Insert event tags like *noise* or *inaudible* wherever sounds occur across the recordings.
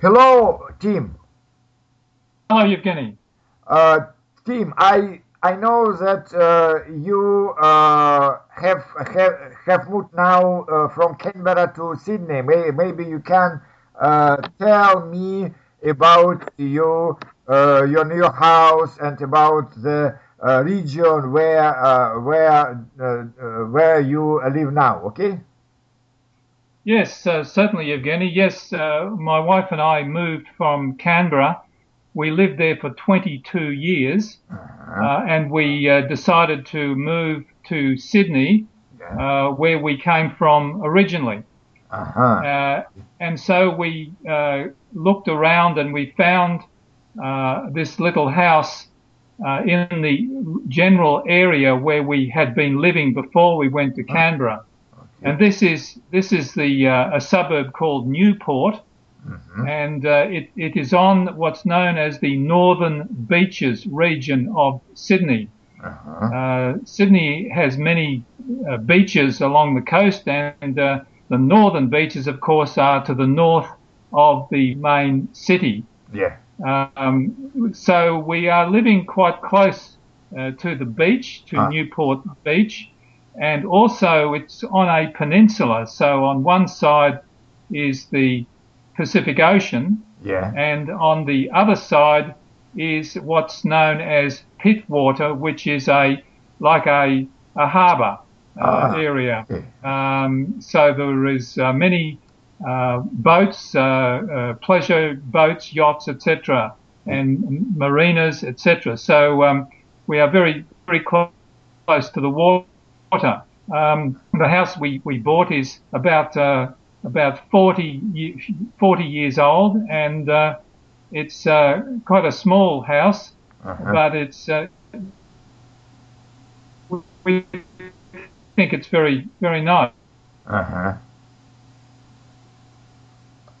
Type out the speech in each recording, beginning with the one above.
Hello, Tim. Hello, Evgeny. Uh, Tim, I I know that uh, you uh, have, have have moved now uh, from Canberra to Sydney. May, maybe you can uh, tell me about your uh, your new house and about the uh, region where where where you live now. Okay. Yes, certainly, Evgeny. Yes, my wife and I moved from Canberra we lived there for 22 years, uh-huh. uh, and we uh, decided to move to Sydney, uh, where we came from originally. Uh-huh. Uh, and so we uh, looked around and we found uh, this little house in the general area where we had been living before we went to Canberra. And this is this is the a suburb called Newport. Mm-hmm. And uh, it, it is on what's known as the Northern Beaches region of Sydney. Uh-huh. Uh, Sydney has many uh, beaches along the coast, and uh, the northern beaches, of course, are to the north of the main city. Yeah. Um, so we are living quite close uh, to the beach, to huh. Newport Beach, and also it's on a peninsula. So on one side is the Pacific Ocean. Yeah. And on the other side is what's known as Pittwater, which is a like a a harbour uh, ah, area. Um, so there is uh, many uh, boats, uh, uh, pleasure boats, yachts, etc., and marinas, etc. So um, we are very very close to the water. Um, the house we, we bought is about uh, about 40, 40 years old, and uh, it's uh, quite a small house, uh-huh. but it's uh, we think it's very very nice. Uh-huh.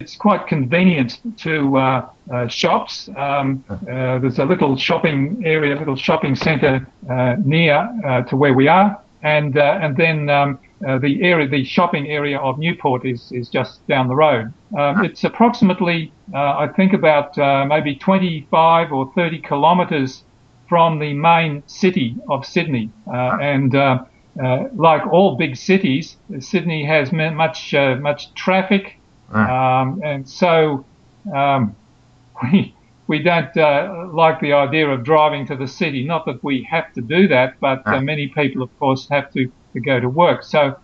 It's quite convenient to uh, uh, shops. Um, uh, there's a little shopping area, a little shopping centre near to where we are, and and then um, uh, the area, the shopping area of Newport is, is just down the road. Um, it's approximately, uh, I think, about uh, maybe 25 or 30 kilometres from the main city of Sydney. Uh, and uh, like all big cities, Sydney has much much traffic, um, and so um, *laughs* we we don't like the idea of driving to the city. Not that we have to do that, but many people, of course, have to to go to work. So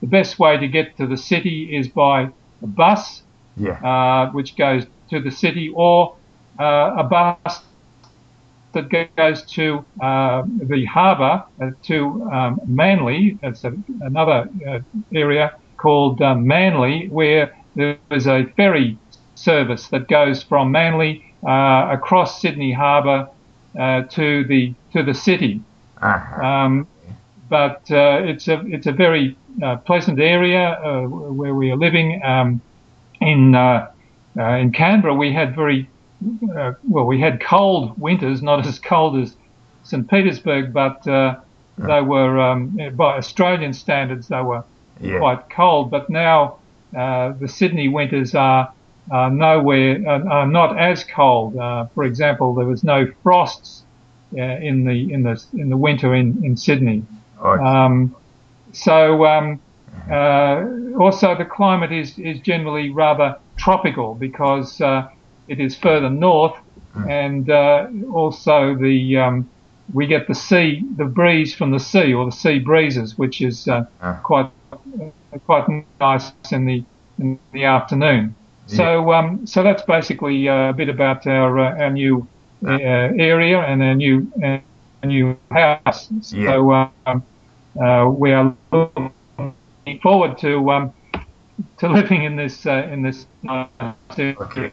the best way to get to the city is by a bus, yeah. uh, which goes to the city, or uh, a bus that goes to uh, the harbour uh, to um, Manly. It's a, another uh, area called Manly, where there is a ferry service that goes from Manly uh, across Sydney Harbour to the to the city. Uh-huh. Um, but uh, it's a it's a very uh, pleasant area uh, where we are living. Um, in uh, uh, in Canberra, we had very uh, well, we had cold winters, not *laughs* as cold as St. Petersburg, but they were um, by Australian standards they were yeah. quite cold. But now the Sydney winters are uh, nowhere uh, not as cold. Uh, for example, there was no frosts in the in the in the winter in in Sydney. Um, so um, uh, also the climate is, is generally rather tropical because uh, it is further north, mm. and uh, also the um, we get the sea, the breeze from the sea or the sea breezes, which is uh, ah. quite quite nice in the in the afternoon. So um, so that's basically uh, a bit about our uh, our new area and our new a new house. So um, uh, we are looking forward to um, to *laughs* living in this uh, in this. okay.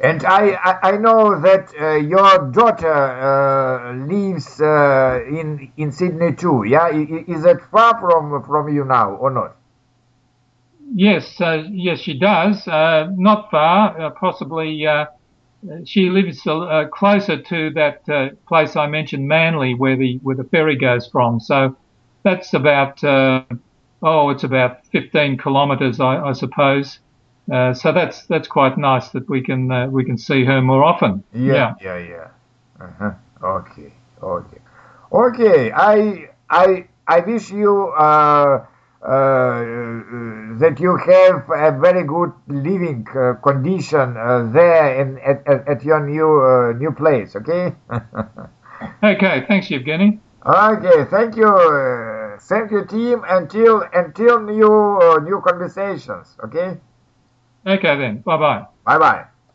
And I, I know that uh, your daughter uh, lives uh, in in Sydney too. Yeah, is that far from from you now or not? Yes, uh, yes, she does. Uh, not far, possibly she lives uh, closer to that uh, place I mentioned, Manly, where the where the ferry goes from. So that's about uh, oh, it's about 15 kilometres, I, I, suppose. uh, so that's that's quite nice that we can uh, we can see her more often. Yeah, yeah, yeah. Uh-huh. Okay, okay, okay. I I I wish you uh, uh, that you have a very good living uh, condition uh, there in at, at, at your new uh, new place. Okay. *laughs* Okay, thanks, Evgeny. okay. Thank you. Uh, thank you, team. Until until new uh, new conversations. Okay. Okay then, bye bye. Bye bye.